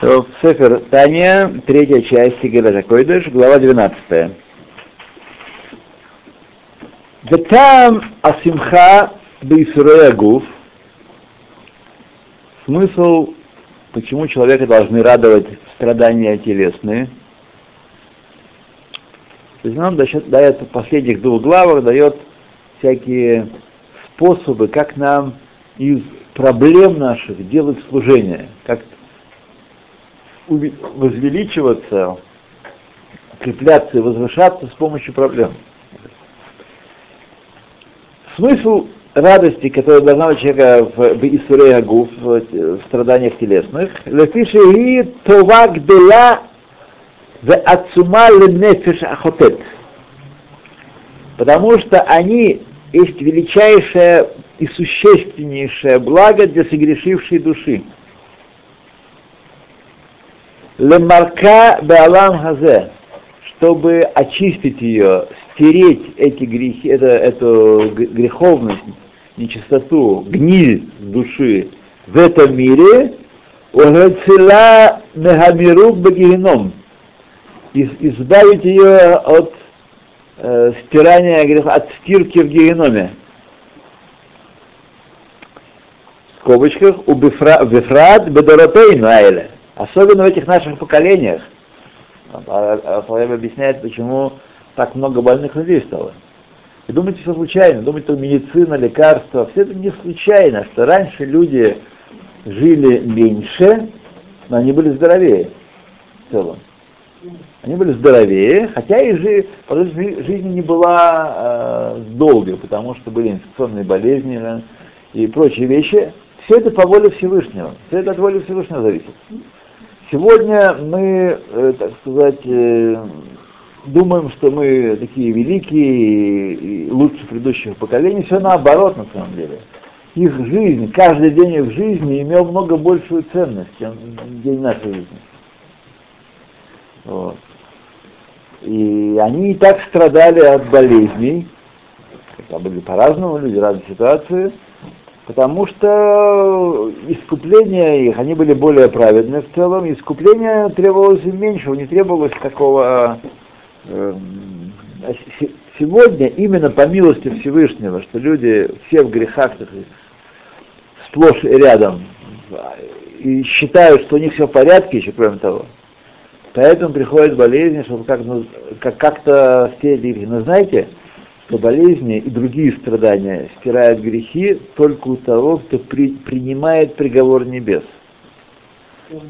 То Сефер Таня, третья часть Сигеля Койдыш, глава 12. Ветам Асимха Бейсурея. Смысл, почему человека должны радовать страдания телесные. То есть нам дает в последних двух главах дает всякие способы, как нам из проблем наших делать служение, как возвеличиваться, укрепляться и возвышаться с помощью проблем. Смысл радости, которая должна у человека в Исурей Агуф, в страданиях телесных, лефиши и това гдела в ацума нефиш ахотет. Потому что они есть величайшее и существеннейшее благо для согрешившей души. Лемарка беалам хазе, чтобы очистить ее, стереть эти грехи, это, эту греховность, нечистоту, гниль души в этом мире, Огацила мехамирук багином, избавить ее от э, стирания греха, от стирки в геноме. В скобочках у Бефрад Бедоротейну Айле. Особенно в этих наших поколениях. Фалаев объясняет, почему так много больных людей стало. И думаете, что случайно, думаете, что медицина, лекарства, все это не случайно, что раньше люди жили меньше, но они были здоровее в целом. Они были здоровее, хотя и жи, жизнь не была э, долгой, потому что были инфекционные болезни да, и прочие вещи. Все это по воле Всевышнего. Все это от воли Всевышнего зависит. Сегодня мы, э, так сказать, э, думаем, что мы такие великие и лучше предыдущих поколений. Все наоборот, на самом деле. Их жизнь, каждый день их жизни имел много большую ценность, чем день нашей жизни. Вот. И они и так страдали от болезней, там были по-разному люди, разные ситуации, потому что искупление их, они были более праведны в целом, искупление требовалось им меньше, не требовалось такого... Э, сегодня именно по милости Всевышнего, что люди все в грехах сплошь и рядом, и считают, что у них все в порядке еще, кроме того, поэтому приходят болезни, чтобы как, ну, как, как-то стереть грехи. Но знаете, что болезни и другие страдания стирают грехи только у того, кто при, принимает приговор небес.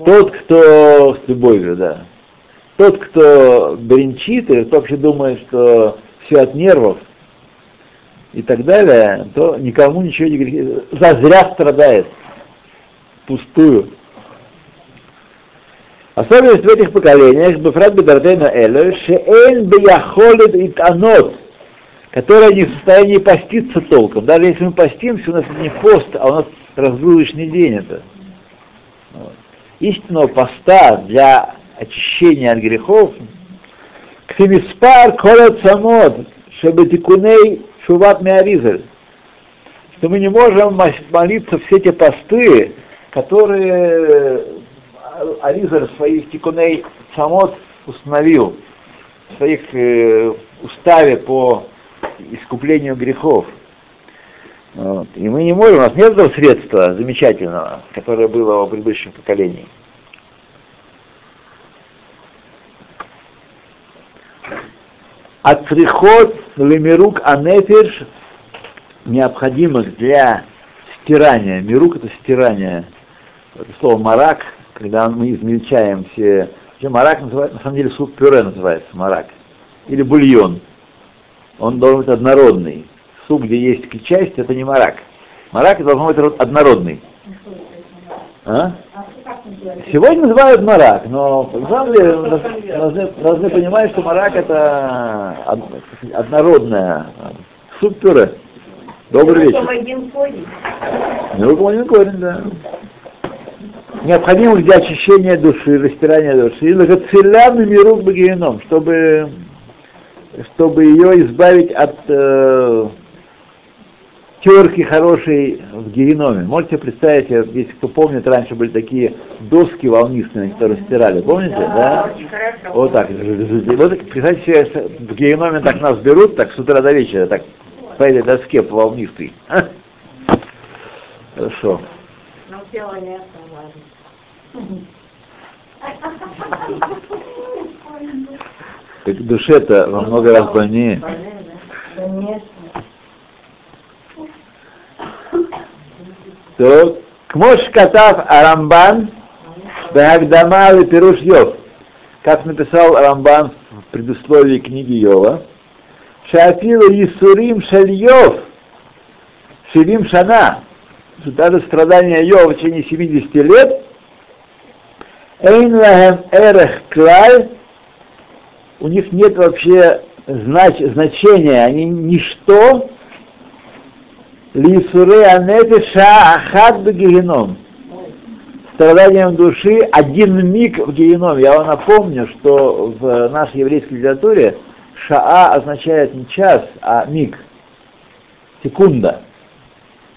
Тот, кто с любовью, да. Тот, кто бренчит, и вообще думает, что все от нервов и так далее, то никому ничего не грехи. Зазря страдает. Пустую. Особенность в этих поколениях, Бефрат Бедартейна Элю, Шеэн Бияхолит Итанот, которая не в состоянии поститься толком. Даже если мы постимся, у нас не пост, а у нас разгрузочный день это. Вот. Истинного поста для очищения от грехов, Ксимиспар Колет Самот, Шебетикуней Шуват Меаризель, что мы не можем молиться все те посты, которые Аризаль в своих Тикуней Самот установил, в своих э, уставе по искуплению грехов. Вот. И мы не можем, у нас нет этого средства замечательного, которое было у предыдущих поколений. Ацрихот лемирук анефиш необходимых для стирания. Мирук это стирание. Это слово марак, когда мы измельчаем все. Марак называется, на самом деле суп пюре называется марак. Или бульон он должен быть однородный. Суп, где есть часть, это не марак. Марак должен быть однородный. А? Сегодня называют марак, но на самом деле должны, должны понимать, что марак это однородная суп-пюре. Добрый вечер. Мелком один корень, да. Необходимо для очищения души, растирания души, и миру багиеном, чтобы чтобы ее избавить от, э, терки хорошие в геноме. Можете представить, если кто помнит, раньше были такие доски волнистые, которые стирали, помните, да? да? Вот так. Вот представьте в геноме так нас берут, так с утра до вечера, так по этой доске по волнистой. Хорошо. Но тело не оставали. Так душе-то во много раз больнее. Конечно. То, Кмош Катав Арамбан, Бахагдама Пируш Йов, как написал Рамбан в предусловии книги Йова, Шафила Исурим Шальев, Ширим Шана, что даже страдания Йова в течение 70 лет, Эйн лахем эрех клаль, у них нет вообще знач, значения, они ничто, лисуре анефиша ахад бегеном, страданием души один миг в геном. Я вам напомню, что в нашей еврейской литературе шаа означает не час, а миг, секунда.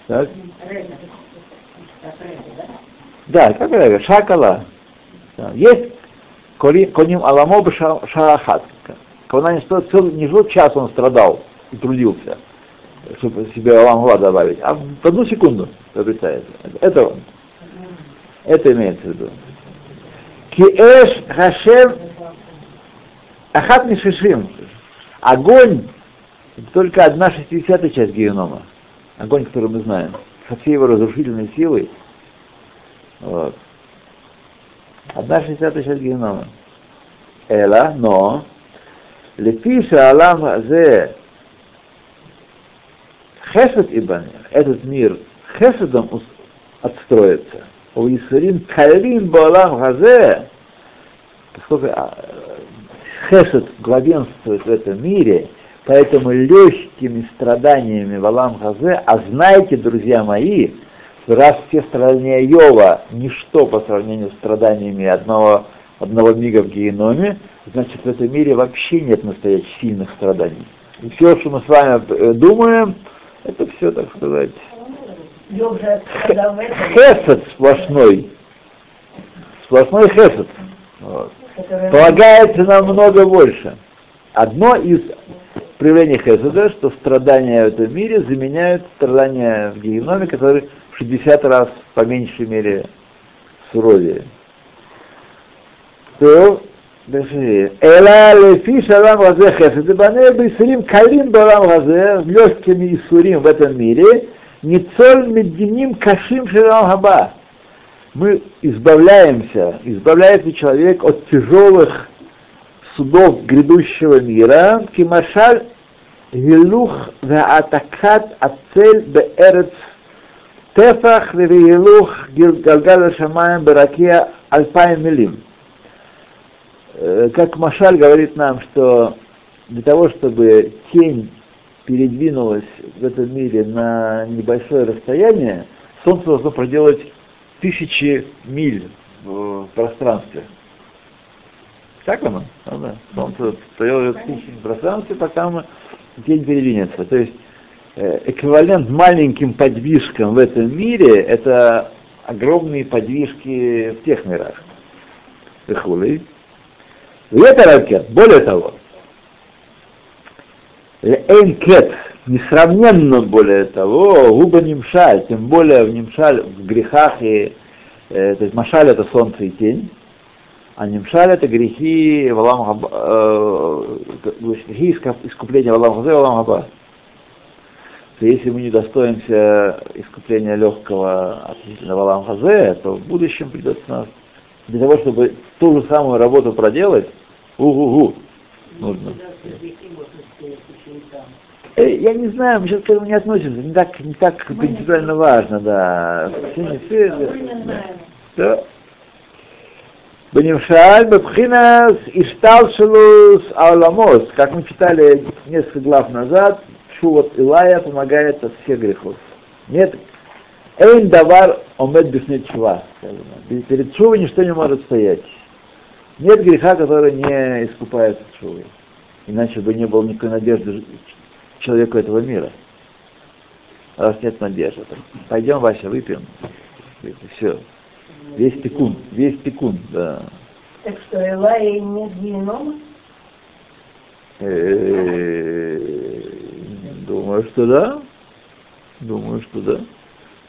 Так? Да, как это? Шакала. Есть коним аламо шарахат. Когда не, стоит целый, не жил час он страдал и трудился, чтобы себе аламгла добавить, а в одну секунду приобретается. Это. Это имеется в виду. Киэш Хашем Ахат Мишишим. Огонь только одна шестидесятая часть генома. Огонь, который мы знаем. Со всей его разрушительной силой. Вот. Одна шестидесятая часть генома. Эла, но Лепиша Алам Зе Хесед Ибанер, этот мир Хеседом отстроится. У Исурим Калим Балам Хазе, поскольку Хесед главенствует в этом мире, поэтому легкими страданиями в Алам Хазе, а знаете, друзья мои, раз все страдания Йова ничто по сравнению с страданиями одного, одного мига в геноме, значит в этом мире вообще нет настоящих сильных страданий. И все, что мы с вами думаем, это все, так сказать, хесед сплошной. Сплошной хесед. Вот. Полагается намного больше. Одно из проявлений хеседа, что страдания в этом мире заменяют страдания в геноме, которые 60 раз по меньшей мере суровее. То Эла лефи шалам разе хесед, бане бисурим калим балам разе, легкими исурим в этом мире, ницоль мединим кашим шалам хаба. Мы избавляемся, избавляется человек от тяжелых судов грядущего мира, кимашаль гилух ваатакат ацель беэрец тефах вегилух галгал шамаем баракия альпай милим как Машаль говорит нам, что для того, чтобы тень передвинулась в этом мире на небольшое расстояние, Солнце должно проделать тысячи миль в пространстве. Так оно? Да. Солнце проделает тысячи в пространстве, пока мы, тень передвинется. То есть эквивалент маленьким подвижкам в этом мире это огромные подвижки в тех мирах. Эхулей. Это ракет. Более того, Эйнкет, несравненно более того, губа нимшаль, тем более в нимшаль, в грехах и, э, то есть машаль это солнце и тень, а нимшаль это грехи валам э, грехи искупления валам хазе валам хаба. То если мы не достоимся искупления легкого относительно валам хазе, то в будущем придется нас для того, чтобы ту же самую работу проделать, Угу-гу. Нужно. Э, я не знаю, мы сейчас к этому не относимся, не так, не так принципиально важно, да. Все не все, да. Бабхинас Ишталшелус Ауламос, как мы читали несколько глав назад, Шуват Илая помогает от всех грехов. Нет, Эйн давар омед бифнет чува. Перед чувой ничто не может стоять. Нет греха, который не искупается чувой. Иначе бы не было никакой надежды человеку этого мира. раз нет надежды. Пойдем, Вася, выпьем. Все. Весь текун, весь текун, да. Так что, Элай нет генома? Думаю, что да. Думаю, что да.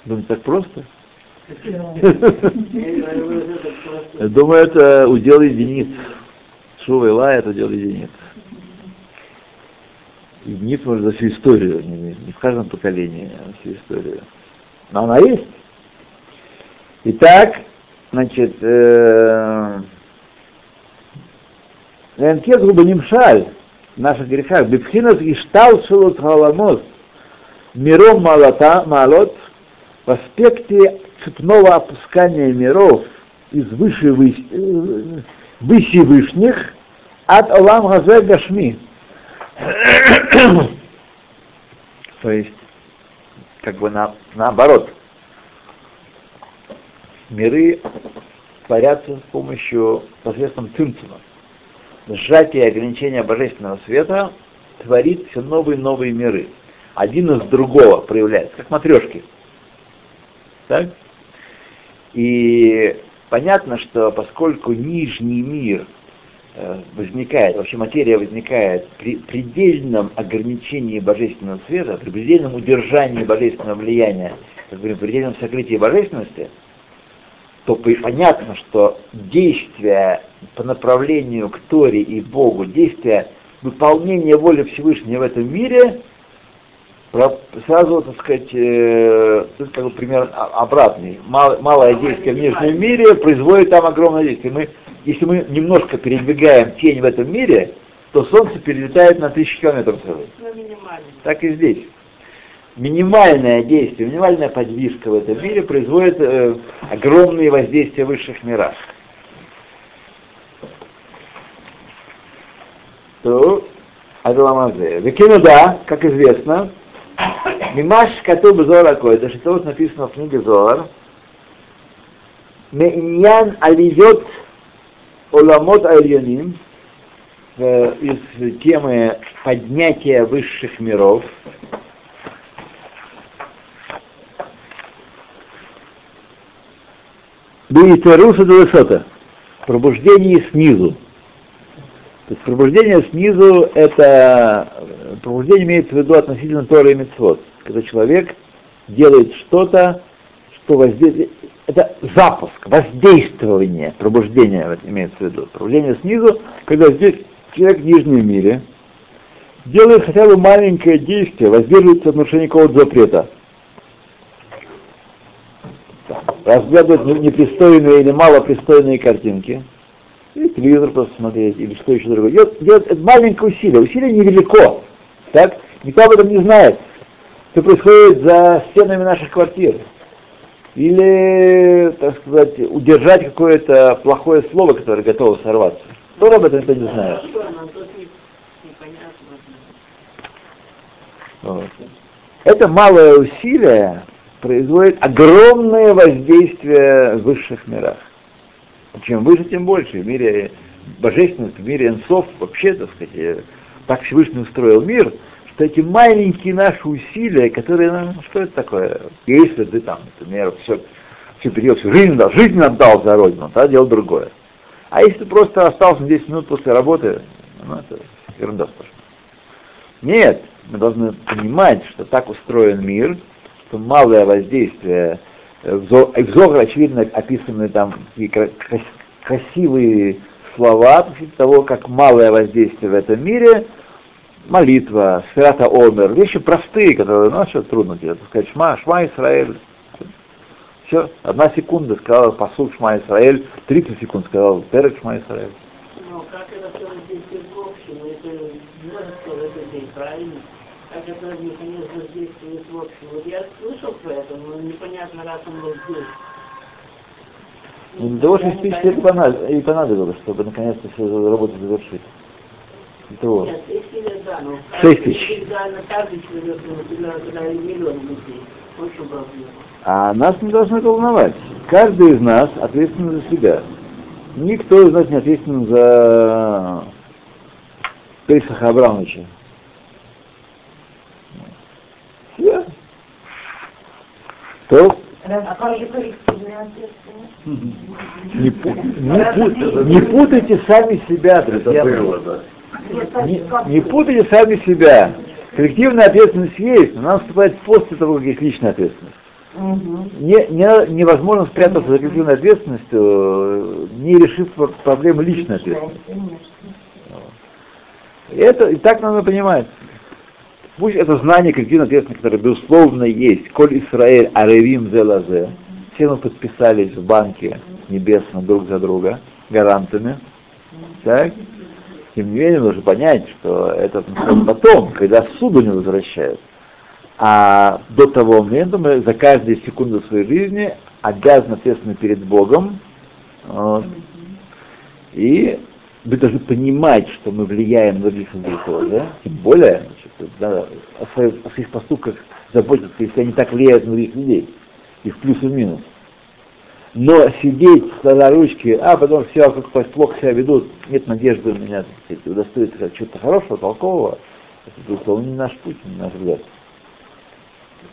Думаю, так просто. Думаю, это удел единиц. Шува и лай это удел единиц. Единиц может за всю историю, не, в каждом поколении, а всю историю. Но она есть. Итак, значит, э, Ленкет Губаним в наших грехах, Бипхинас Иштал Шелут Халамот, Миром Малата, Малот, в аспекте цепного опускания миров из выше выси вышних от Олам Газе Гашми. То есть, как бы на, наоборот, миры творятся с помощью посредством цимцума. Сжатие и ограничение божественного света творит все новые и новые миры. Один из другого проявляется, как матрешки. Так? И понятно, что поскольку нижний мир э, возникает, вообще материя возникает при предельном ограничении божественного света, при предельном удержании божественного влияния, как говорим, при предельном сокрытии божественности, то понятно, что действия по направлению к Торе и Богу, действия выполнения воли Всевышнего в этом мире сразу, так сказать, э, как бы пример обратный. Мал, малое действие в нижнем мире производит там огромное действие. Мы, если мы немножко передвигаем тень в этом мире, то Солнце перелетает на тысячи километров сразу. Так и здесь. Минимальное действие, минимальная подвижка в этом мире производит э, огромные воздействия в высших мирах. То, Адламазе. Векину да, как известно, Мимаш Катуб Зора это что вот написано в книге Зоар, Меиньян Алиот Оламот Альяним, из темы поднятия высших миров, Бейтеруса Дуэшота, пробуждение снизу. То есть пробуждение снизу — это пробуждение имеется в виду относительно Торы и Мецвод, когда человек делает что-то, что воздействует, это запуск, воздействование, пробуждение имеется в виду. Пробуждение снизу, когда здесь человек в нижнем мире делает хотя бы маленькое действие, воздерживается от нарушения какого-то запрета. Разглядывает непристойные или малопристойные картинки, или телевизор просто смотреть, или что еще другое. Делать, делать это маленькое усилие. Усилие невелико. Так? Никто об этом не знает. Что происходит за стенами наших квартир. Или, так сказать, удержать какое-то плохое слово, которое готово сорваться. Кто об этом никто не знает. Вот. Это малое усилие производит огромное воздействие в высших мирах. Чем выше, тем больше. В мире божественности, в мире энсов, вообще, так сказать, э, так Всевышний устроил мир, что эти маленькие наши усилия, которые, ну, что это такое? Если ты там, например, все, все период, всю жизнь дал, жизнь отдал за Родину, тогда дело другое. А если ты просто остался на 10 минут после работы, ну, это ерунда сплошная. Нет, мы должны понимать, что так устроен мир, что малое воздействие в Зогр, очевидно, описаны там красивые слова того, как малое воздействие в этом мире, молитва, сферата омер, вещи простые, которые, ну, что трудно делать, сказать, шма, шма Исраэль, все, одна секунда сказал посуд Шма Исраэль, 30 секунд сказал Перек Шма Исраэль. Ну, как это все здесь в общем, это множество в этот день, правильно? Как это механизм воздействует в общем. Вот я слышал про это, но непонятно, раз он был здесь. Того, чтобы спички это и понадобилось, чтобы наконец-то всю работу завершить. Нет, да, но Шесть тысяч. очень. А нас не должно волновать. Каждый из нас ответственен за себя. Никто из нас не ответственен за Пейсаха Абрамовича. Все. Что? А как же коллективная ответственность? Не, пу- не пу- не путайте сами себя, друзья. мои. Не, не путайте сами себя. Коллективная ответственность есть, но она наступает после того, как есть личная ответственность. Не, не- невозможно спрятаться за коллективной ответственностью, э, не решив пр- проблемы личной ответственности. Это и так надо понимать. Пусть это знание коллективной ответственности, которое безусловно есть. Коль Исраэль Аревим Зелазе. Все мы подписались в банке небесном друг за друга, гарантами. Так? Тем не менее, нужно понять, что это потом, когда суду не возвращают. А до того момента мы за каждую секунду своей жизни обязаны ответственны перед Богом. Вот. И вы должны понимать, что мы влияем на других людей тоже. Тем более, значит, да, о, своих, о своих поступках заботиться, если они так влияют на других людей. И в плюс и в минус. Но сидеть, сложа ручки, а потом все как-то плохо себя ведут, нет надежды у меня сказать, удостоиться чего-то хорошего, толкового, это, безусловно, не наш путь, не наш взгляд.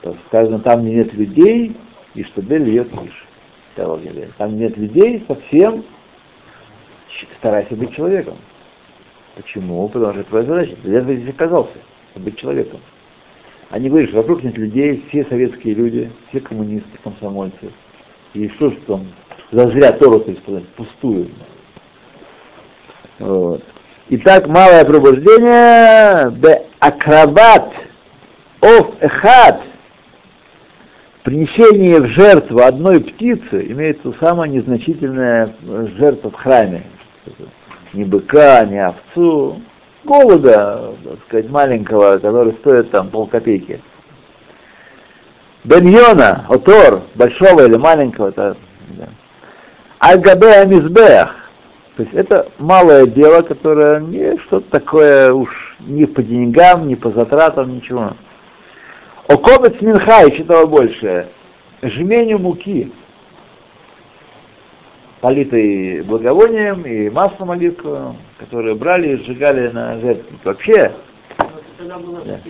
Это сказано, там нет людей, и что Бель льет лишь. Там нет людей, совсем старайся быть человеком. Почему? Потому что твоя задача. Для этого здесь оказался, быть человеком. А не говоришь, вокруг нет людей, все советские люди, все коммунисты, комсомольцы. И что ж там, зазря Тору, то есть, пустую. Вот. Итак, малое пробуждение, бе акробат, оф эхат, принесение в жертву одной птицы имеется самая незначительная жертва в храме. Ни быка, ни овцу, голода, так сказать, маленького, который стоит там полкопейки. Беньона, отор, большого или маленького, это, да. Аль-Габе Амизбех. То есть это малое дело, которое не что-то такое уж ни по деньгам, ни по затратам, ничего. Окомец Минха, еще того больше. Жменю муки, политой благовонием и маслом оливковым, которые брали и сжигали на жертвенник. Вообще, Да.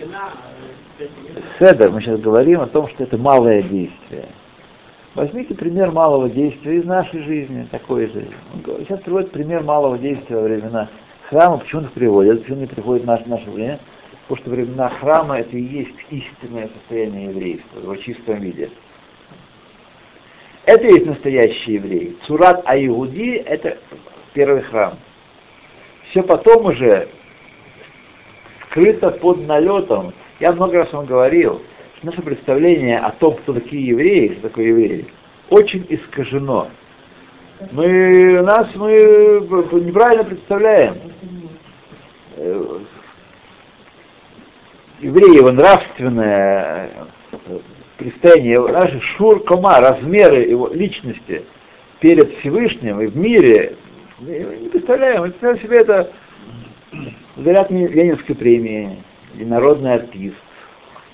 Седер, мы сейчас говорим о том, что это малое действие. Возьмите пример малого действия из нашей жизни, такой же. Сейчас приводит пример малого действия во времена храма. Почему их приводят? Почему не приходит в наше, наше время? Потому что времена храма это и есть истинное состояние еврейства, в чистом виде. Это есть настоящий еврей. Цурат Аюди – это первый храм. Все потом уже скрыто под налетом. Я много раз вам говорил, что наше представление о том, кто такие евреи, что такое евреи, очень искажено. Мы нас мы неправильно представляем. Э, Еврей, его нравственное э, предстояние, его- наши шур кома, размеры его личности перед Всевышним и в мире, мы не представляем, мы представляем себе это лауреат Ленинской премии, и народный артист,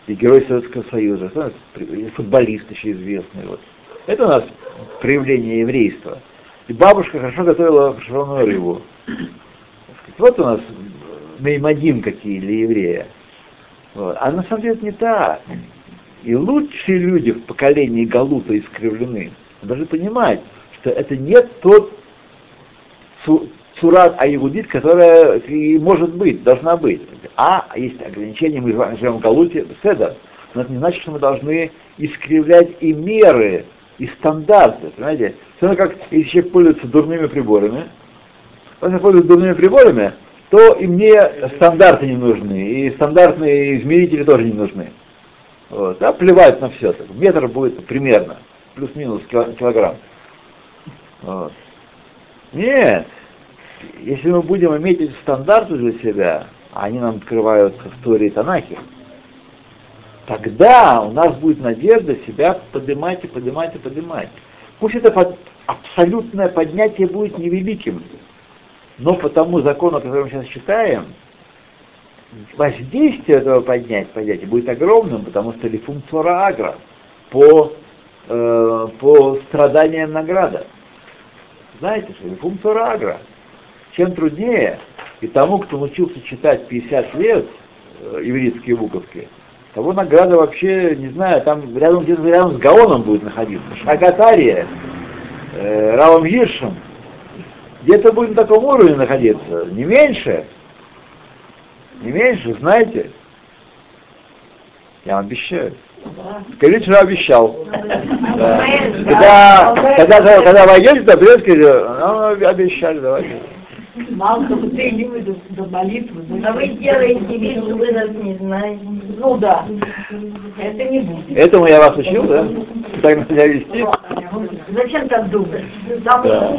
и герой Советского Союза, и футболист еще известный. Вот. Это у нас проявление еврейства. И бабушка хорошо готовила пшеную рыбу. Вот у нас Меймадим какие для еврея. Вот. А на самом деле это не так. И лучшие люди в поколении Галута искривлены. Должны понимать, что это не тот цу- цурат аюдит, которая и может быть, должна быть. А есть ограничения, мы живем в Галуте, седа. Но это не значит, что мы должны искривлять и меры, и стандарты. Понимаете? Все равно как если человек пользуется дурными приборами, если пользуется дурными приборами, то и мне стандарты не нужны, и стандартные измерители тоже не нужны. Вот, а плевать на все. Так, метр будет примерно, плюс-минус кило- килограмм. Вот. Нет, если мы будем иметь эти стандарты для себя, а они нам открываются в Торе и Танахе, тогда у нас будет надежда себя поднимать и поднимать и поднимать. Пусть это под- абсолютное поднятие будет невеликим, но по тому закону, который мы сейчас читаем, воздействие этого поднять, поднятия будет огромным, потому что лифум цора агра по, э, по страданиям награда. Знаете, что лифум цора агра. Чем труднее, и тому, кто научился читать 50 лет э, ивритские буковки, того награда вообще, не знаю, там рядом где-то рядом с Гаоном будет находиться. Шагатария, э, Равом Гиршем. Где-то будет на таком уровне находиться, не меньше. Не меньше, знаете? Я вам обещаю. Скажите, что обещал. Да. Когда, когда, когда войдете, то придете, скажите, ну, обещали, давайте. Мало того, ты не выйду до молитвы. А вы делаете вид, что вы нас не знаете. Ну да. Это не будет. Этому я вас учил, да? Так на себя вести. Зачем так думать? Там Да.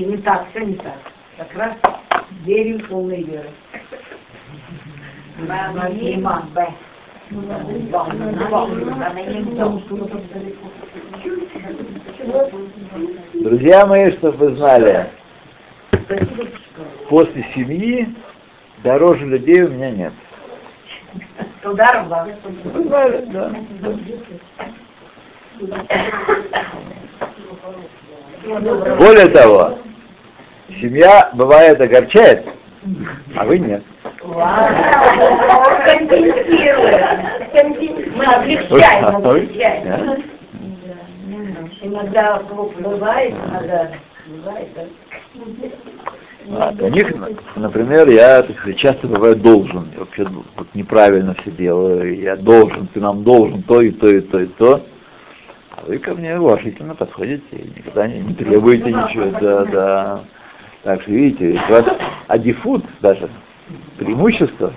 не так, все не так. Как раз верим полной верой. Иман, Б. Друзья мои, чтобы вы знали, после семьи дороже людей у меня нет. Вы знали, да. Более того, семья бывает огорчает, а вы нет. Мы облегчаем, облегчаем. Да. Иногда бывает, иногда бывает, у них, например, я так сказать, часто бываю должен. Я вообще вот неправильно все делаю. Я должен, ты нам должен то и то и то и то. А вы ко мне уважительно подходите никогда не, не требуете ничего. Да, да. Так что видите, у вас адифут даже, преимущество.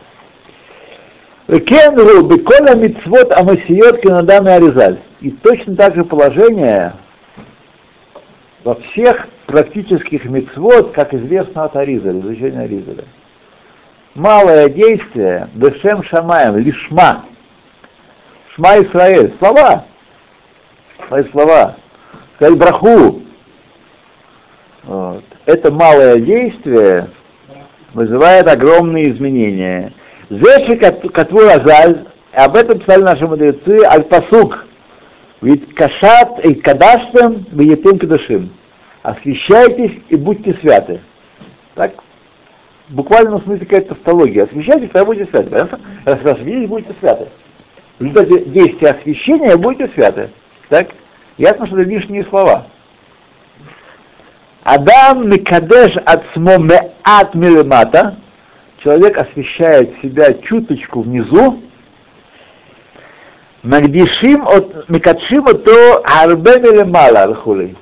Кенру бекола мицвот амасиот кенадам и аризаль. И точно так же положение во всех практических мицвод, как известно от Аризаля, изучения Аризаля. Малое действие, Бешем Шамаем, лишма, Шма Исраэль, слова, свои слова, сказать браху. Вот. Это малое действие вызывает огромные изменения. Зеши Катву Азаль, об этом писали наши мудрецы, Аль-Пасук, ведь кашат и кадаштем веетым кадашим. Освящайтесь и будьте святы. Так, в буквальном смысле какая-то тавтология. Освящайтесь, тогда будете святы. Понятно? Раз осветились, будете святы. В результате действия освящения будете святы. Так? Ясно, что это лишние слова. Адам микадеш от меат милемата. Человек освещает себя чуточку внизу, Магдишим от Микадшим то Арбе Милемала Архулей.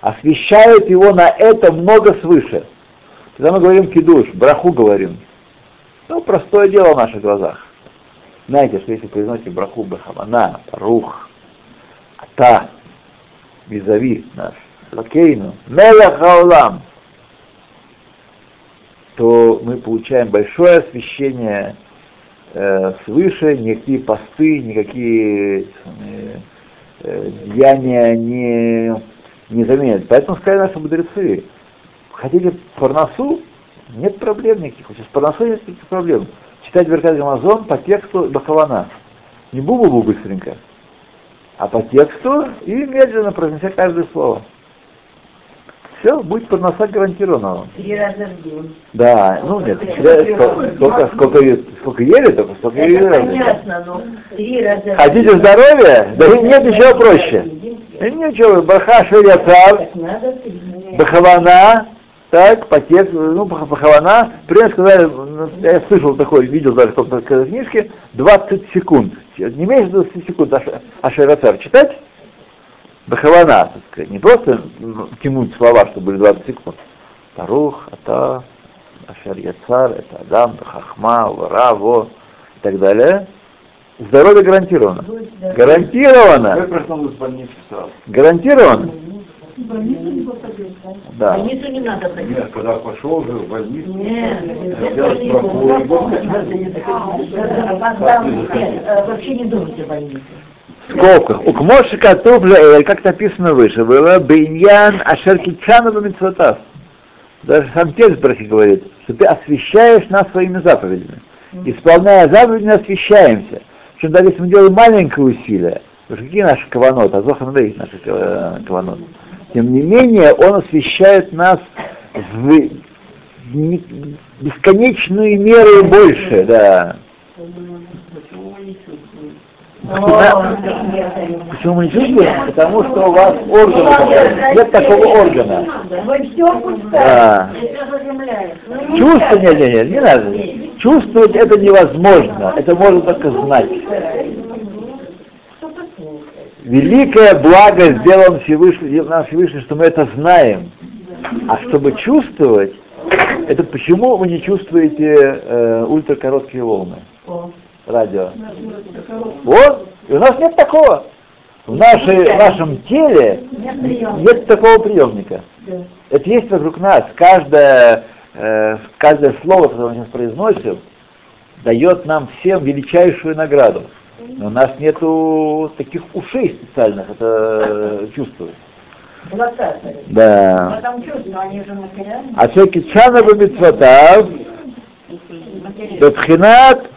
Освещают его на это много свыше. Когда мы говорим кидуш, браху говорим, ну, простое дело в наших глазах. Знаете, что если произносите браху Бахамана, Рух, Ата, Визави наш, Лакейну, Мелах Хаулам, то мы получаем большое освещение э, свыше, никакие посты, никакие э, э, деяния не, не заменят. Поэтому сказали наши мудрецы, хотите парносу, нет проблем никаких. Сейчас парносу нет никаких проблем. Читать Беркат Амазон по тексту Бахавана. Не бу-бу-бу быстренько, а по тексту и медленно произнеся каждое слово. Все, будет парноса гарантирована вам. Три раза в день. Да, ну нет, сколько, сколько, сколько, сколько ели, только столько и Это ели. понятно, но три раза в Хотите день. здоровья? Да нет ничего проще. Ничего, надо три. бахавана, так, тексту, ну, бах- бахавана, примерно сказали, ну, я слышал такой, видел даже в какой-то книжке, 20 секунд, не меньше 20 секунд аш- ашера цар читать, бахавана, так сказать, не просто тянуть слова, чтобы были 20 секунд. Тарух, Ата, Ашер Яцар, это Адам, Хахма, Вара, Во и так далее. Здоровье гарантировано. Гарантировано. проснулась в больнице сразу. Гарантировано. Да. Больницу не надо ходить. Нет, когда пошел уже в больницу, Нет, вообще не думайте о больнице. В скобках. У Кмошика Тубля, как написано выше, было Бейньян Ашер Китчанова Митцвотав. Даже сам текст Брахи говорит, что ты освещаешь нас своими заповедями. Исполняя заповеди, мы освещаемся. Причем даже если мы делаем маленькое усилие, потому что какие наши каванот, Азохан Вейх наши э, каванот, тем не менее он освещает нас в не- бесконечную меру больше, да. Почему мы не чувствуем? Потому что у вас органы такие. Нет такого органа. Вы все пускаете. Да. Чувство, нет, нет, нет, не надо. Чувствовать это невозможно. Это можно только знать. Великое благо сделан Всевышний, нам Всевышний, что мы это знаем. А чтобы чувствовать, это почему вы не чувствуете э, ультракороткие волны? Радио. Вот, и у нас нет такого. В, нашей, в нашем теле нет такого приемника. Это есть вокруг нас. Каждое, э, каждое слово, которое мы сейчас произносим, дает нам всем величайшую награду. Но у нас нету таких ушей специальных это э, чувствовать. Да. Же материальные. А все кичана бамитватав, бетхинат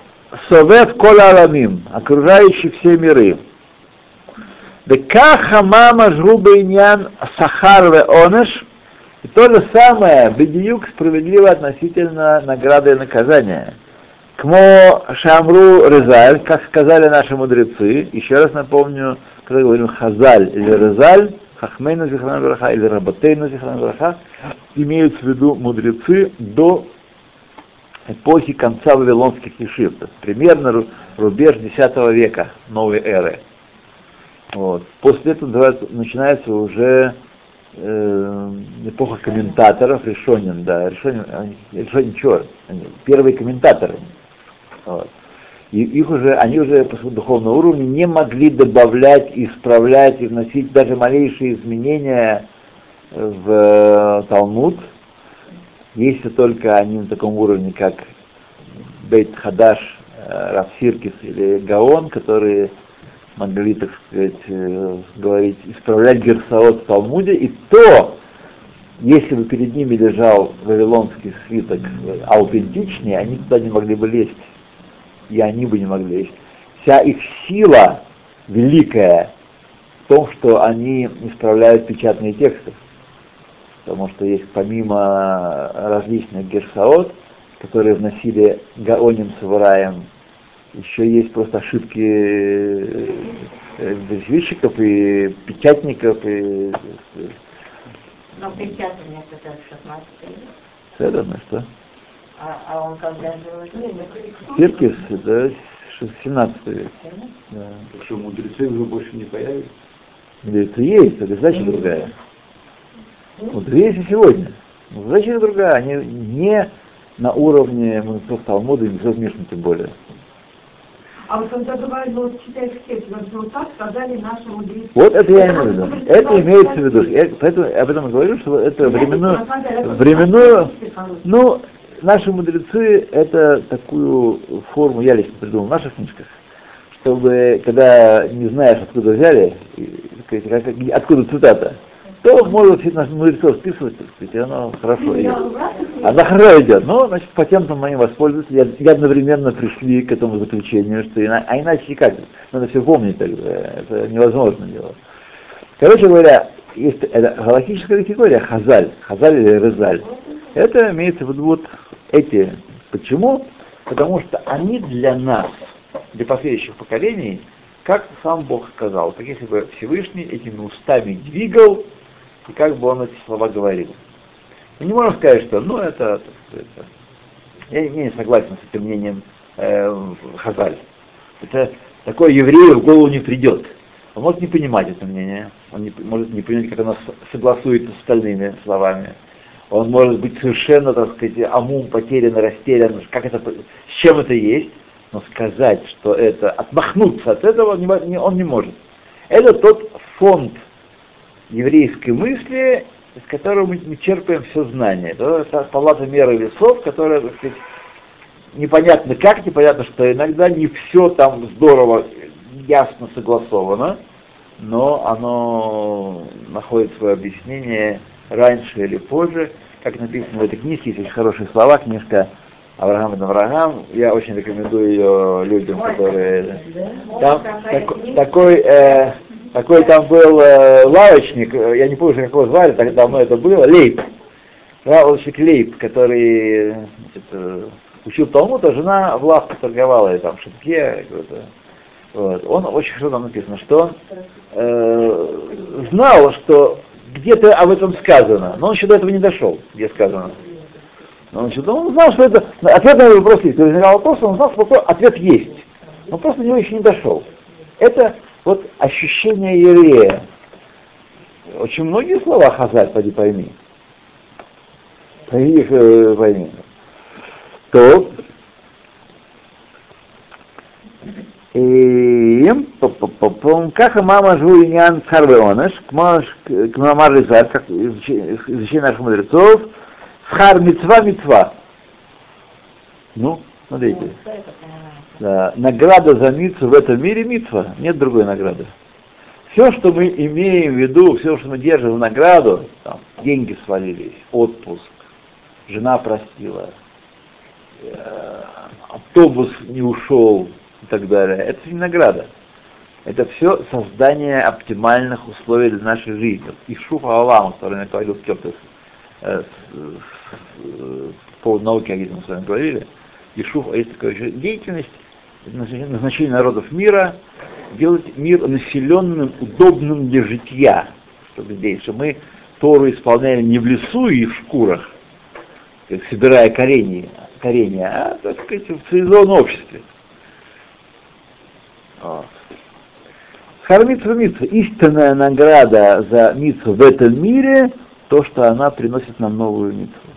совет кол аламим, окружающий все миры. Бекаха мама жруба иньян сахар ве онеш, и то же самое, бедиюк справедливо относительно награды и наказания. Кмо Шамру Резаль, как сказали наши мудрецы, еще раз напомню, когда говорим Хазаль или Резаль, Хахмейна Зихрана Браха или Рабатейна Зихрана Браха, имеются в виду мудрецы до эпохи конца вавилонских ешив, примерно ру- рубеж X века новой эры. Вот. После этого начинается уже э, эпоха комментаторов, решонин, да, решонин, они- решонин? Они первые комментаторы. Вот. И их уже, они уже по духовному уровню не могли добавлять, исправлять и вносить даже малейшие изменения в э, Талмуд, если только они на таком уровне, как Бейт Хадаш, э, Рафсиркис или Гаон, которые могли, так сказать, э, говорить, исправлять Герсаот в Талмуде, и то, если бы перед ними лежал вавилонский свиток э, аутентичнее, они туда не могли бы лезть, и они бы не могли лезть. Вся их сила великая в том, что они исправляют печатные тексты потому что есть помимо различных герсаот, которые вносили Гаоним с Ивраем, еще есть просто ошибки э, э, вещиков и печатников и э, Но печатание это 16 это, ну что? а, а он когда жил? Сиркис, это 17 век. Да. Так что мудрецы уже больше не появятся. Мудрецы есть, это задача другая. Мудрецы есть и сегодня. Задача другая, они не на уровне мудрецов Талмуда и мудрецов Мишны тем более. А вот когда бывает, вот читаешь текст, вот, вот так сказали наши мудрецы. Вот это я имею в виду. Это имеется в виду. Я поэтому я об этом говорю, что это временную, временную, ну, наши мудрецы это такую форму я лично придумал в наших книжках, чтобы, когда не знаешь, откуда взяли, откуда цитата, то можно все наши мудрецов списывать, так сказать, и оно хорошо идет. Она хорошо идет, но, значит, патентом они воспользуются, и, и одновременно пришли к этому заключению, что ина- а иначе как? Надо все помнить тогда, это невозможно делать. Короче говоря, есть это галактическая категория хазаль, хазаль или резаль. Это имеется в виду вот эти. Почему? Потому что они для нас, для последующих поколений, как сам Бог сказал, как если бы Всевышний этими устами двигал, и как бы он эти слова говорил. Мы не можем сказать, что, ну, это, так я не согласен с этим мнением э, Хазаль. Это такое еврею в голову не придет. Он может не понимать это мнение, он не, может не понять, как оно согласуется с остальными словами. Он может быть совершенно, так сказать, амум потерян, растерян, как это, с чем это есть, но сказать, что это, отмахнуться от этого не- он не может. Это тот фонд еврейской мысли, из которого мы, черпаем все знание. Это та палата меры весов, которая, так сказать, непонятно как, непонятно что, иногда не все там здорово, ясно согласовано, но оно находит свое объяснение раньше или позже, как написано в этой книжке, есть очень хорошие слова, книжка Авраам и Авраам, я очень рекомендую ее людям, которые... Там тако- такой, э, такой там был э, лавочник, э, я не помню, как его звали, так давно это было, Лейб. Лавочник Лейб, который значит, э, учил Талмуд, а жена в лавке торговала, и там какой-то. Вот. Он очень хорошо там написано, что он э, знал, что где-то об этом сказано, но он еще до этого не дошел, где сказано. Но он, еще, он знал, что это ответ на этот вопрос есть. Когда возникал вопрос, он знал, что ответ есть. Он просто до него еще не дошел. Это вот ощущение еврея. Очень многие слова хазар, поди пойми. Пойми их э, пойми. То, и как мама живу иньян царвеонеш, к мама Ризар, как изучение наших мудрецов, схар мецва мецва. Ну, смотрите. Да, награда за мицу в этом мире мицва, нет другой награды. Все, что мы имеем в виду, все, что мы держим в награду, там, деньги свалились, отпуск, жена простила, э, автобус не ушел, и так далее. Это не награда. Это все создание оптимальных условий для нашей жизни. И Шуфа Алам, который я говорил в Кептес, э, по поводу науки, о мы с вами говорили, и Шуфа, есть такая еще деятельность, назначение народов мира, делать мир населенным, удобным для житья, чтобы здесь, что мы Тору исполняли не в лесу и в шкурах, собирая коренья, коренья а, так сказать, в цивилизованном обществе. Хармитва митва, истинная награда за митву в этом мире, то, что она приносит нам новую митву.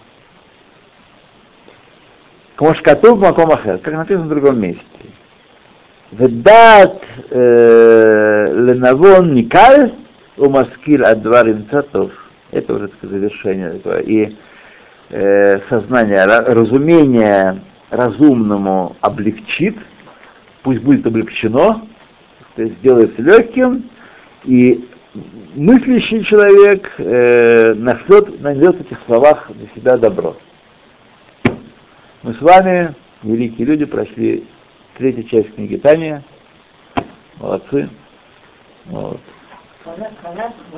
Кмошкату Макомахер, как написано в другом месте. Ведат э, ленавон никаль умаскиль адварим цатов. Это уже так, завершение такое. И э, сознание, разумение разумному облегчит, пусть будет облегчено, то есть сделается легким, и мыслящий человек э, найдет, найдет в этих словах для себя добро. Мы с вами, великие люди, прошли третью часть книги Тания. Молодцы. Вот.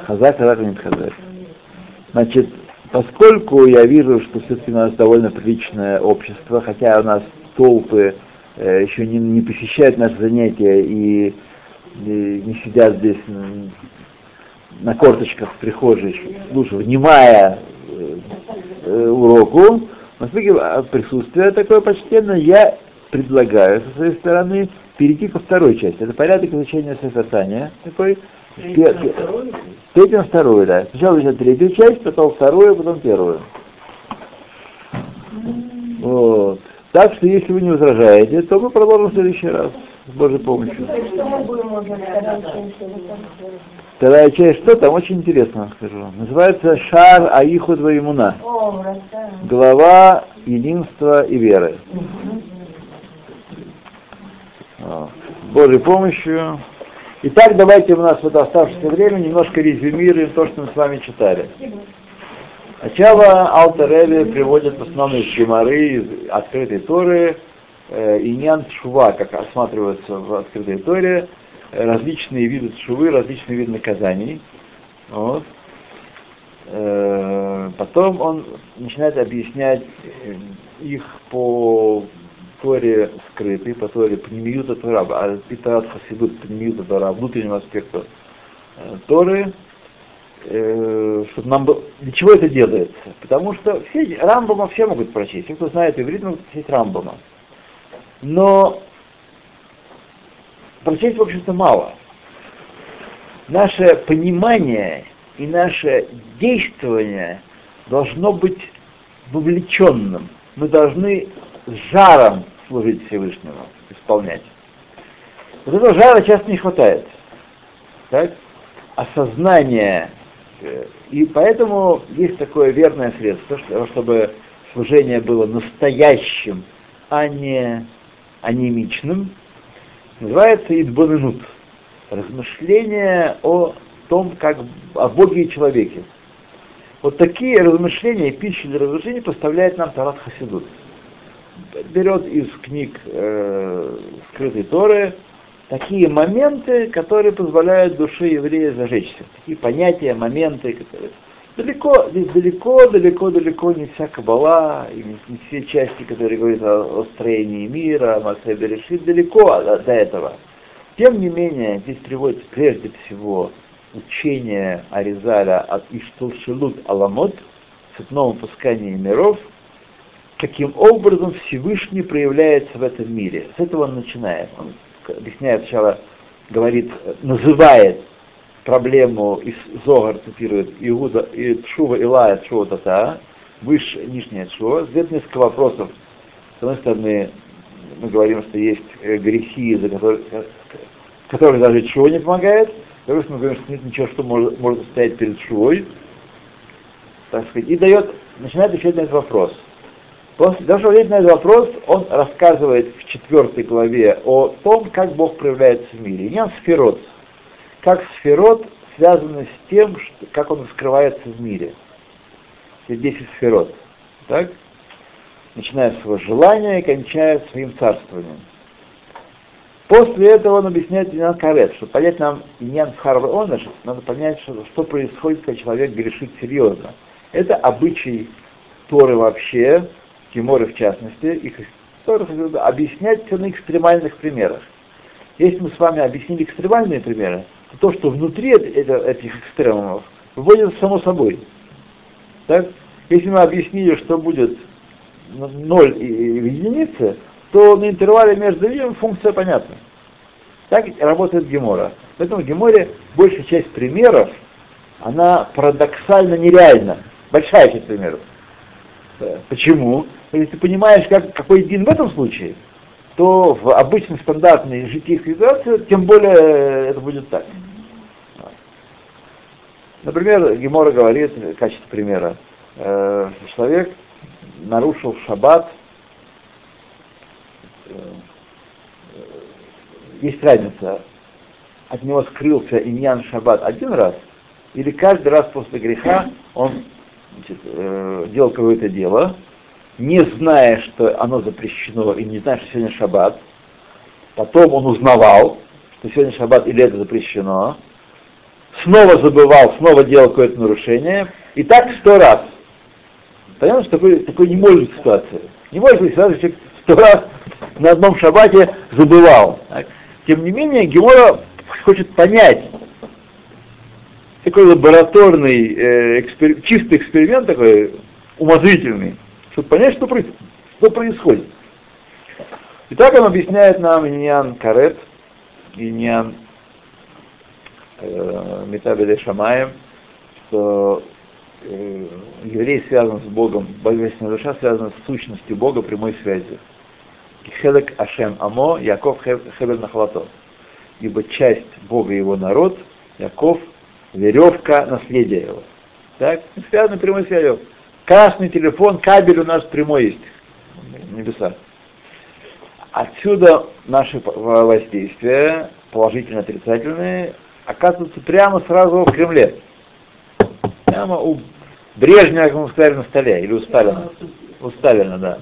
Хазак, хазак, нет хазак. Значит, поскольку я вижу, что все-таки у нас довольно приличное общество, хотя у нас толпы Э, еще не, не посещают наши занятия и, и не сидят здесь на корточках в прихожей, слушая, внимая э, э, уроку, поскольку присутствие такое почтенное, я предлагаю со своей стороны перейти ко второй части. Это порядок изучения Сефертания. Такой Третью на вторую, да. Сначала изучать третью часть, потом вторую, потом первую. Вот. Так что, если вы не возражаете, то мы продолжим в следующий раз с Божьей помощью. Вторая часть, что там, очень интересно скажу. Называется Шар Аиху Двоимуна. Глава единства и веры. С Божьей помощью. Итак, давайте у нас в это оставшееся время немножко резюмируем то, что мы с вами читали. Сначала Алтареви приводит в основном из Гемары, из открытой Торы, э, Иньян Шува, как осматривается в открытой Торе, различные виды шувы, различные виды наказаний. Вот. Э, потом он начинает объяснять их по Торе скрытой, по Торе Пнемиюта Тора, а Питарат Хасидут Пнемиюта Тора, внутреннему аспекту э, Торы, э, чтобы нам было... Для чего это делается? Потому что все Рамбама все могут прочесть. Все, кто знает иврит, могут прочесть Рамбама. Но прочесть, в общем-то, мало. Наше понимание и наше действование должно быть вовлеченным. Мы должны жаром служить Всевышнему, исполнять. Вот этого жара часто не хватает. Так? Осознание и поэтому есть такое верное средство, чтобы служение было настоящим, а не анемичным. Называется идбоненут. Размышление о том, как о Боге и человеке. Вот такие размышления, пищи для размышлений поставляет нам Тарат Хасидут. Берет из книг э, скрытой Торы, такие моменты, которые позволяют душе еврея зажечься. Такие понятия, моменты, которые далеко, здесь далеко, далеко, далеко не вся кабала, и не, не все части, которые говорят о, о строении мира, о Массе Берешит, далеко до, до этого. Тем не менее, здесь приводится прежде всего учение Аризаля от Иштулшилут Аламот, цепном выпускании миров, каким образом Всевышний проявляется в этом мире. С этого он начинает. Он объясняет сначала, говорит, называет проблему из Зогар, цитирует Иуда, и Шува Илая Шува Тата, выше, нижняя Шува, задает несколько вопросов. С одной стороны, мы говорим, что есть э, грехи, за которые, которые даже Шува не помогает, с другой стороны, мы говорим, что нет ничего, что может, может стоять перед Шувой, так сказать, и дает, начинает отвечать на этот вопрос. После того, что ответить на этот вопрос, он рассказывает в четвертой главе о том, как Бог проявляется в мире. Не сферот. Как сферот связаны с тем, что, как он раскрывается в мире. Есть 10 сферот. Так? Начиная с своего желания и кончая своим царствованием. После этого он объясняет Иньян Карет, что понять нам Иньян Харва Онаш, надо понять, что, что происходит, когда человек грешит серьезно. Это обычай Торы вообще, Тиморы в частности, их объяснять все на экстремальных примерах. Если мы с вами объяснили экстремальные примеры, то то, что внутри этих экстремумов, выводится само собой. Так? Если мы объяснили, что будет 0 и единицы, то на интервале между ними функция понятна. Так работает Гемора. Поэтому в Геморе большая часть примеров, она парадоксально нереальна. Большая часть примеров. Почему? Если ты понимаешь, как, какой дин в этом случае, то в обычной стандартной житейской ситуации, тем более это будет так. Например, Гемора говорит, в качестве примера, э, человек нарушил шаббат, э, есть разница, от него скрылся иньян шаббат один раз, или каждый раз после греха он значит, э, делал какое-то дело, не зная, что оно запрещено, и не зная, что сегодня шаббат, потом он узнавал, что сегодня шаббат или это запрещено, снова забывал, снова делал какое-то нарушение, и так сто раз. Понятно, что такой, такой не может быть ситуации. Не может быть ситуации, что сто раз на одном шаббате забывал. Так? Тем не менее, Гемора хочет понять, такой лабораторный, э, экспер... чистый эксперимент такой, умозрительный, чтобы понять, что, что происходит. И так он объясняет нам Иньян Карет, Иньян э, Метабеде Шамаем, что э, еврей связан с Богом, божественная душа связана с сущностью Бога прямой связью. Хелек Ашем Амо, Яков Хебель Нахвато. Ибо часть Бога его народ, Яков веревка наследия его. Так? Связано прямой связью. Красный телефон, кабель у нас прямой есть. Небеса. Отсюда наши воздействия, положительные, отрицательные, оказываются прямо сразу в Кремле. Прямо у Брежнева, как мы сказали, на столе, или у Сталина. У Сталина, да.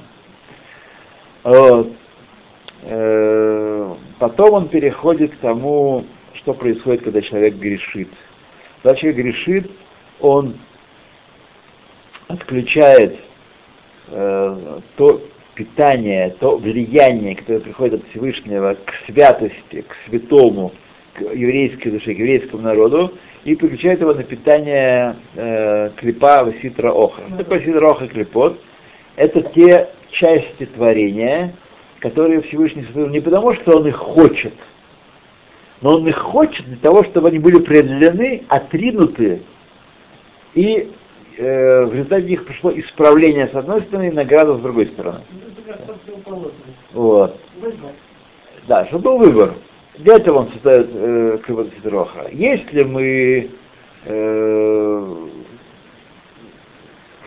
Вот. Э, потом он переходит к тому, что происходит, когда человек грешит. Когда человек грешит, он отключает э, то питание, то влияние, которое приходит от Всевышнего к святости, к святому, к еврейской душе, к еврейскому народу, и переключает его на питание э, клипа Васитра Оха. Что такое Васитра Оха клипот? Это те части творения, которые Всевышний сотворил не потому, что он их хочет, но он их хочет для того, чтобы они были преодолены, отринуты, и э, в результате них пришло исправление с одной стороны и награда с другой стороны. Вот. Да, чтобы был выбор. Для этого он создает э, Кривот Если мы э,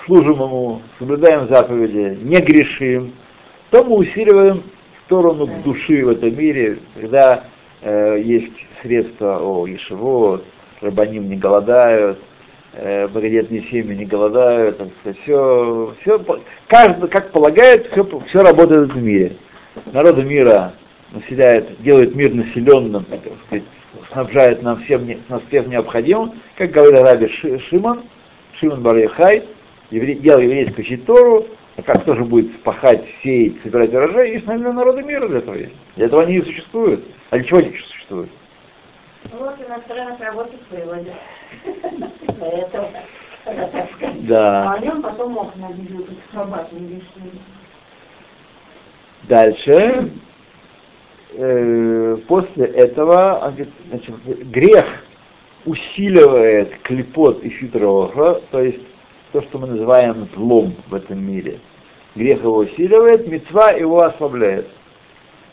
служим ему, соблюдаем заповеди, не грешим, то мы усиливаем сторону души в этом мире, когда э, есть средства, о, Ешево, рабаним не голодают, э, многодетные семьи не голодают, все, все, каждый, как полагает, все, все работает в мире. Народы мира населяет, делает мир населенным, так сказать, снабжает нам всем, нас всем необходимым, как говорил Раби Шимон, Шимон Барьяхай, делал еврейскую Тору, А как тоже будет пахать, сеять, собирать урожай, есть, наверное, народы мира для этого есть. Для этого они и существуют. А для чего они существуют? Вот иностранных работать выводят. Поэтому, когда так сказать. Да. А нем потом собаки не решили. Дальше, э, после этого, он говорит, значит, грех усиливает клепот и фитроха, то есть то, что мы называем злом в этом мире. Грех его усиливает, мецва его ослабляет.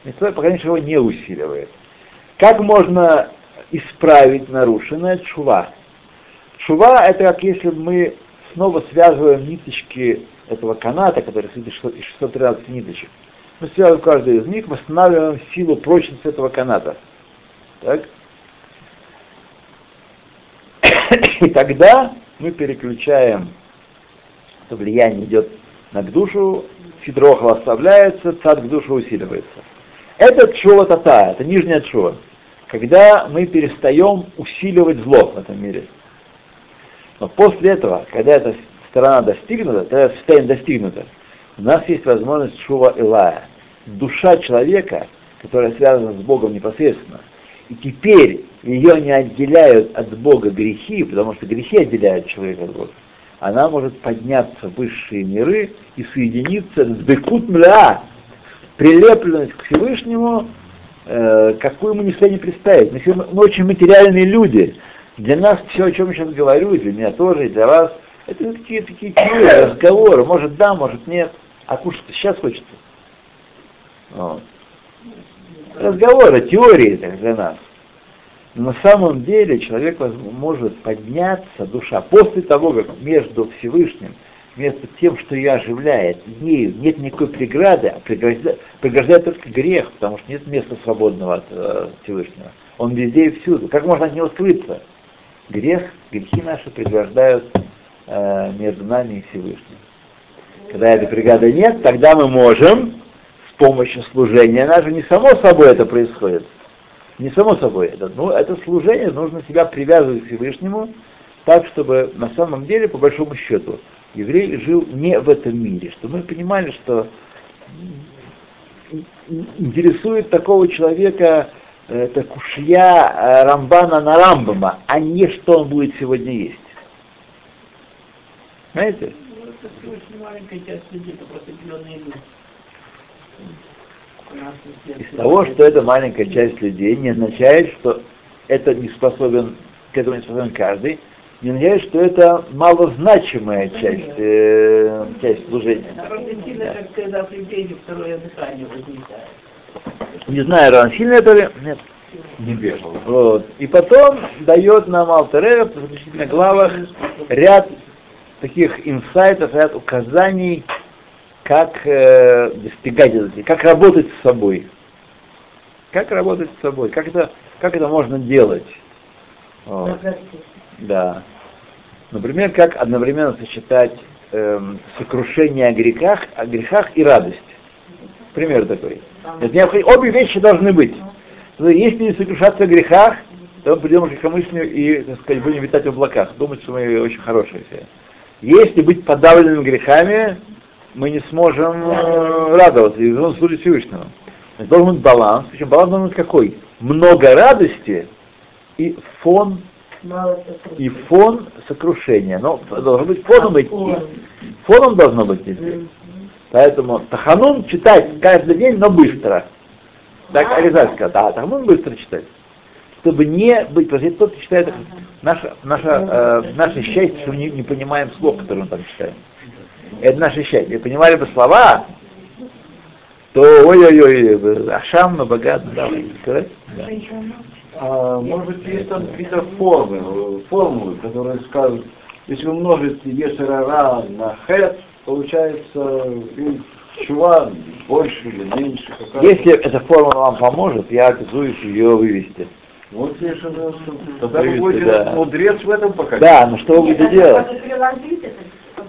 Мецва, по крайней мере, его не усиливает. Как можно исправить нарушенное чува? Чува это как если мы снова связываем ниточки этого каната, который состоит из 613 ниточек. Мы связываем каждую из них, восстанавливаем силу прочности этого каната. Так? И тогда мы переключаем, то влияние идет на душу, фидроха оставляется, цад к душу усиливается. Это чува тата, это нижняя чува. Когда мы перестаем усиливать зло в этом мире. Но после этого, когда эта сторона достигнута, когда состояние достигнуто, у нас есть возможность шува Илая. Душа человека, которая связана с Богом непосредственно, и теперь ее не отделяют от Бога грехи, потому что грехи отделяют человека от Бога, она может подняться в высшие миры и соединиться с Бекут Мля, прилепленность к Всевышнему, э, какую мы не не представить. Мы, мы очень материальные люди. Для нас все, о чем я сейчас говорю, для меня тоже, и для вас, это такие такие разговоры. Может да, может нет. А кушать сейчас хочется. Вот. Разговоры, теории так, для нас. Но на самом деле человек может подняться, душа, после того, как между Всевышним, между тем, что ее оживляет, ею нет никакой преграды, а преграждает, преграждает только грех, потому что нет места свободного от э, Всевышнего. Он везде и всюду. Как можно от него скрыться? Грех, грехи наши преграждают э, между нами и Всевышним. Когда этой преграды нет, тогда мы можем с помощью служения нашего, не само собой это происходит, не само собой это, но это служение нужно себя привязывать к Всевышнему, так, чтобы на самом деле, по большому счету, еврей жил не в этом мире, чтобы мы понимали, что интересует такого человека это кушья э, Рамбана на Рамбама, а не что он будет сегодня есть. Знаете? это очень маленькая часть людей, это просто определенные люди. Из того, что это маленькая часть людей, не означает, что это не способен, к этому не способен каждый, не означает, что это малозначимая часть, э, часть служения. Сильно, как когда при беге второе дыхание возникает. Не знаю, рано сильно это ли? Нет. Не бегал. Вот. И потом дает нам Алтереев в заключительных главах ряд таких инсайтов, ряд указаний, как э, достигать этого, как работать с собой. Как работать с собой, как это, как это можно делать. Вот. Да. Например, как одновременно сочетать эм, сокрушение о грехах, о грехах и радость. Пример такой. Это необходимо, обе вещи должны быть. Но если не сокрушаться о грехах, то мы придем к легкомыслию и, так сказать, будем витать в облаках, думать, что мы очень хорошие все. Если быть подавленными грехами, мы не сможем э, радоваться и должен служить Всевышнему. Должен быть баланс. Причем баланс должен быть какой? Много радости и фон и фон сокрушения. Но должен быть фоном идти. Фоном должно быть идти. Поэтому Таханун читать каждый день, но быстро. Так Аризаль сказал, да, Таханун быстро читать. Чтобы не быть, потому что тот читает, наше, наше, э, наше счастье, что мы не, не понимаем слов, которые мы там читаем. Это наше счастье. Если понимали бы слова, то ой-ой-ой, Ашам, богат, да, сказать? Да. А, может быть, есть там какие-то формы, формулы, которые скажут, если умножить Ешерара на Хет, получается и чува больше или меньше. Если эта формула вам поможет, я обязуюсь ее вывести. Вот здесь уже, тогда Вывести, вы будете да. мудрец в этом пока. Да, но что вы будете делать?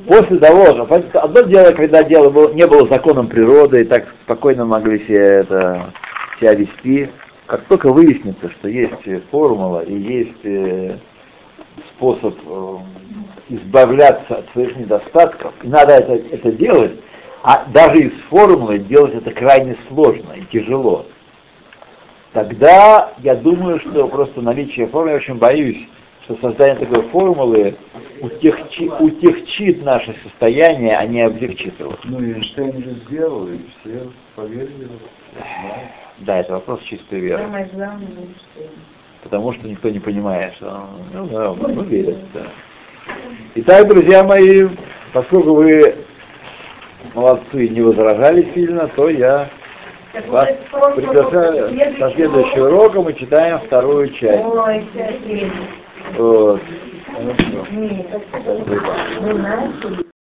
После того, понимаете, одно дело, когда дело было, не было законом природы, и так спокойно могли себе это, себя вести, как только выяснится, что есть формула и есть э, способ э, избавляться от своих недостатков, и надо это, это делать, а даже из формулы делать это крайне сложно и тяжело, тогда я думаю, что просто наличие формулы, я очень боюсь, что создание такой формулы утехчи, утехчит наше состояние, а не облегчит его. Ну, Эйнштейн же сделал, и все поверили. Да. Да, это вопрос чистой веры. Самое главное, что Потому что никто не понимает, что ну, да, ну, верят, да. Итак, друзья мои, поскольку вы молодцы не возражали сильно, то я Так вас приглашаю со следующего урок. урока, мы читаем вторую часть. Ой, Вот.